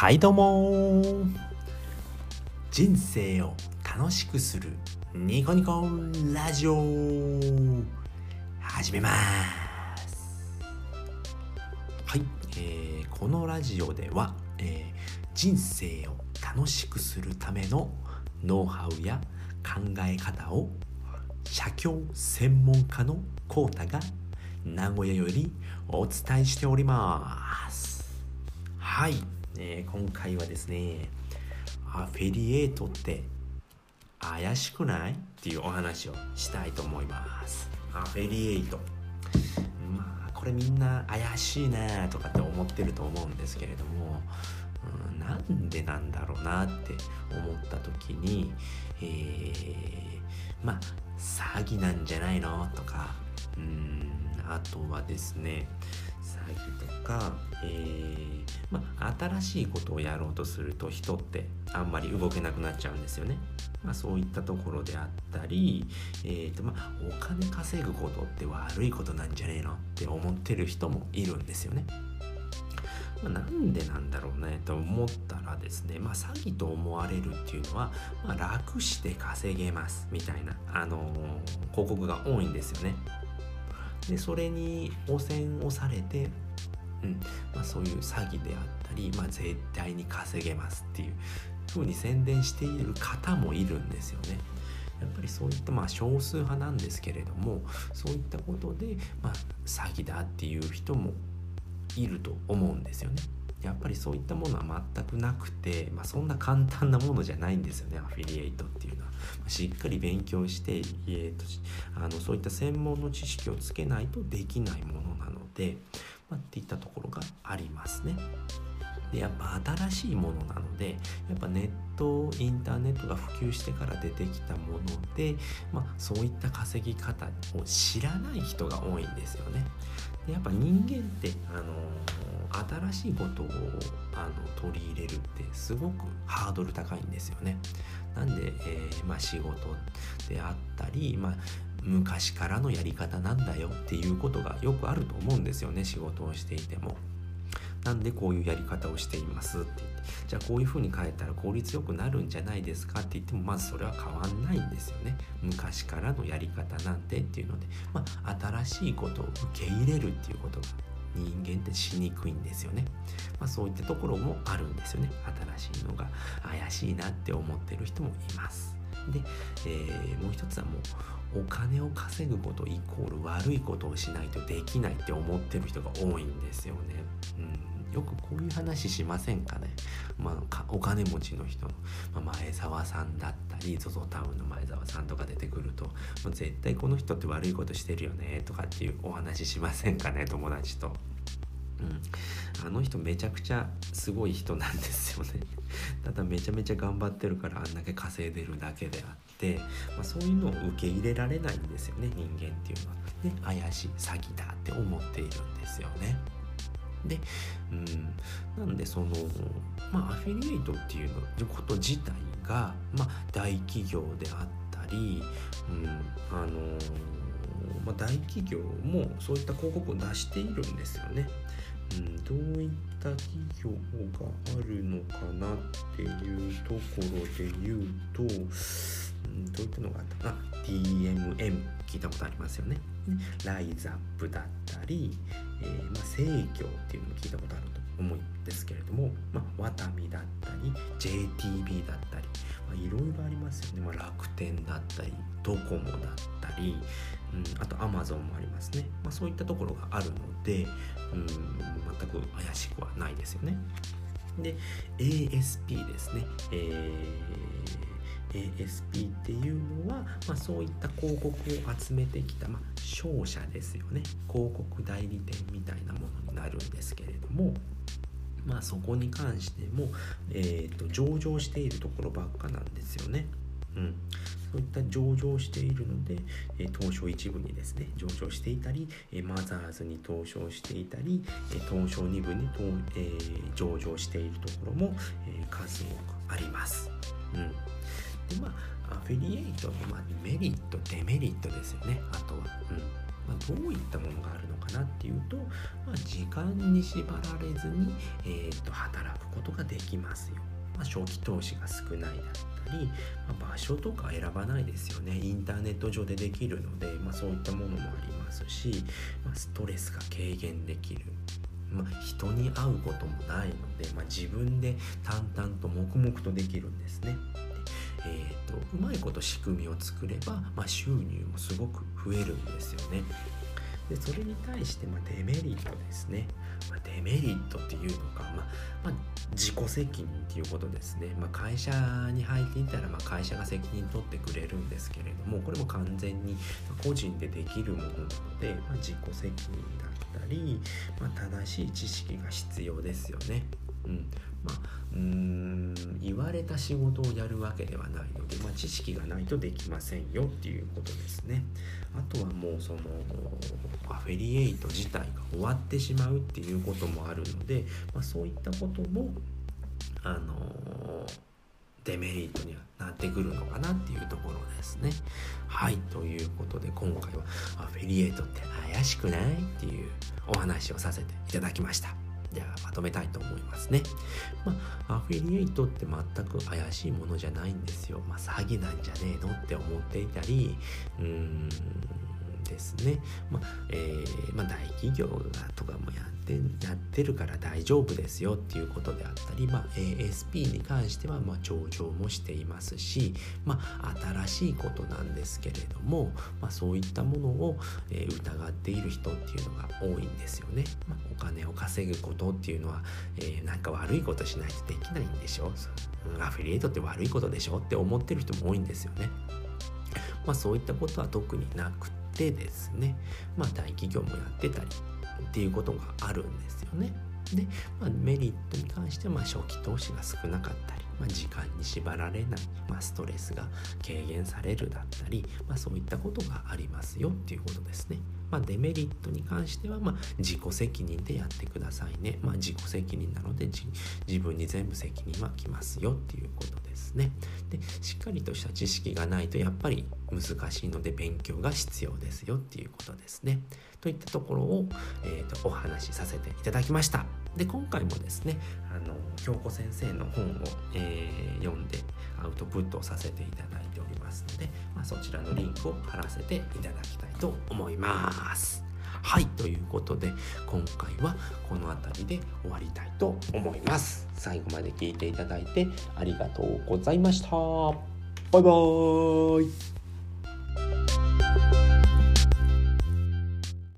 はいどうも。人生を楽しくするニコニコラジオ。始めます。はい、えー、このラジオでは、えー、人生を楽しくするためのノウハウや考え方を写経専門家のコータが名古屋よりお伝えしております。はい、えー、今回はですねアフィリエイトって怪しくない？っていうお話をしたいと思います。アフィリエイト。まあこれみんな怪しいなとかって思ってると思うんですけれども、うん、なんでなんだろうなって思った時に、えー、まあ詐欺なんじゃないの？とかうんあとはですね詐欺とか、えー、まあ、新しいことをやろうとすると人ってあんまり動けなくなっちゃうんですよね。まあ、そういったところであったり、えーとまあ、お金稼ぐことって悪いことなんじゃねえのって思ってる人もいるんですよね。まあ、なんでなんだろうねと思ったらですね、まあ、詐欺と思われるっていうのは、まあ、楽して稼げますみたいな、あのー、広告が多いんですよね。でそれに汚染をされて、うんまあ、そういう詐欺であったり、まあ、絶対に稼げますっていう風に宣伝している方もいるんですよね。やっぱりそういったまあ少数派なんですけれどもそういったことで、まあ、詐欺だっていう人もいると思うんですよね。やっぱりそういったものは全くなくて、まあ、そんな簡単なものじゃないんですよねアフィリエイトっていうのは。しっかり勉強して、えーと、あのそういった専門の知識をつけないとできないものなので、まあ、っていったところがありますね。でやっぱ新しいものなのでやっぱネットインターネットが普及してから出てきたもので、まあ、そういった稼ぎ方を知らない人が多いんですよね。でやっぱ人間って、あのー、新しいことをあの取り入れるってすごくハードル高いんですよね。なんで、えー、まあ、仕事であったり、まあ、昔からのやり方なんだよっていうことがよくあると思うんですよね仕事をしていても。なんでこういうやり方をしていますって言ってじゃあこういうふうに変えたら効率よくなるんじゃないですかって言ってもまずそれは変わんないんですよね。昔からのやり方なんでっていうので、まあ、新しいことを受け入れるっていうことが人間ってしにくいんですよね、まあ、そういったところもあるんですよね。新しいのが怪しいなって思ってる人もいます。で、えー、もう一つはもうお金を稼ぐことイコール悪いことをしないとできないって思ってる人が多いんですよね。うん、よくこういう話しませんかね。まあ、お金持ちの人の、まあ、前澤さんだったり ZOZO タウンの前澤さんとか出てくると、まあ、絶対この人って悪いことしてるよねとかっていうお話しませんかね友達と。うん、あの人めちゃくちゃすごい人なんですよねただめちゃめちゃ頑張ってるからあんだけ稼いでるだけであって、まあ、そういうのを受け入れられないんですよね人間っていうのはね怪しい詐欺だって思っているんですよねで、うん、なんでそのまあアフィリエイトっていうのこと自体が、まあ、大企業であったり、うん、あのまあ、大企業もそういった広告を出しているんですよね。うん、どういった企業があるのかなっていうところで言うと、うん、どういったのがあったかな？DMM 聞いたことありますよね。ライザップだったり、えー、まあ、生協っていうのも聞いたことあると思うんですけれども、まあ、ワタミだったり JTB だったり、まあ、いろいろありますよね、まあ、楽天だったりドコモだったり、うん、あと Amazon もありますね、まあ、そういったところがあるので、うん、全く怪しくはないですよね。で ASP ですね、えー、ASP っていうのは、まあ、そういった広告を集めてきた、まあ、商社ですよね広告代理店みたいなものになるんですけれどもまあそこに関しても、えーと上場しているところばっかなんですよね。うん、そういった上場しているので、え東証一部にですね上場していたり、えマザーズに投資していたり、え東証2部に、えー、上場しているところも、えー、数多くあります。うん、でまあアフィリエイトの、まあ、メリットデメリットですよねあとは。うんまあ、どういったものがあるのかなっていうと、まあ、時間に縛られずに、えーと、働くことができますよ。まあ、初期投資が少ないだったり、まあ、場所とか選ばないですよねインターネット上でできるので、まあ、そういったものもありますし、まあ、ストレスが軽減できるまあ、人に会うこともないので、まあ、自分で淡々と黙々とできるんですね。えーと、うまいこと仕組みを作れば、まあ、収入もすごく増えるんですよね。でそれに対して、まデメリットですね、まあ、デメリットっていうのか、まあ、まあ、自己責任っていうことですね、ま会社に入っていたら、ま会社が責任取ってくれるんですけれどもこれも完全に個人でできるものなので、ま自己責任だったり、ま正しい知識が必要ですよね。うんまあ、うーん言われた仕事をやるわけではないので、まあ、知識がないとできませんよっていうことですね。あとはもうそのアフェリエイト自体が終わってしまうっていうこともあるので、まあ、そういったこともあのデメリットにはなってくるのかなっていうところですね。はいということで今回はアフェリエイトって怪しくないっていうお話をさせていただきました。ゃあまとめたいと思いますね。まあ、アフィリエイトって全く怪しいものじゃないんですよ。まあ、詐欺なんじゃねえのって思っていたり、うーんですね。まあ、えー、まあ、代企業がとかもやってやってるから大丈夫ですよっていうことであったり、まあ、ASP に関してはま上場もしていますし、まあ、新しいことなんですけれども、まあ、そういったものを、疑っている人っていうのが多いんですよね。まお金を稼ぐことっていうのは、えー、なんか悪いことしないとできないんでしょ？アフィリエイトって悪いことでしょ？って思ってる人も多いんですよね。まあ、そういったことは特になくてですね、まあ、大企業もやってたりっていうことがあるんですよね。で、まあ、メリットに関してはまあ初期投資が少なかったり、まあ、時間に縛られない、まあ、ストレスが軽減されるだったり、まあ、そういったことがありますよっていうことですね。まあ、デメリットに関しては、まあ、自己責任でやってくださいね。まあ、自己責任なので自分に全部責任はきますよっていうことですね。でしっかりとした知識がないとやっぱり難しいので勉強が必要ですよっていうことですね。といったところを、えーと、お話しさせていただきました。で今回もですねあの京子先生の本を、えー、読んでアウトプットをさせていただいておりますので、まあ、そちらのリンクを貼らせていただきたいと思います。はいということで今回はこの辺りで終わりたいと思います最後まで聞いていただいてありがとうございましたバイバーイ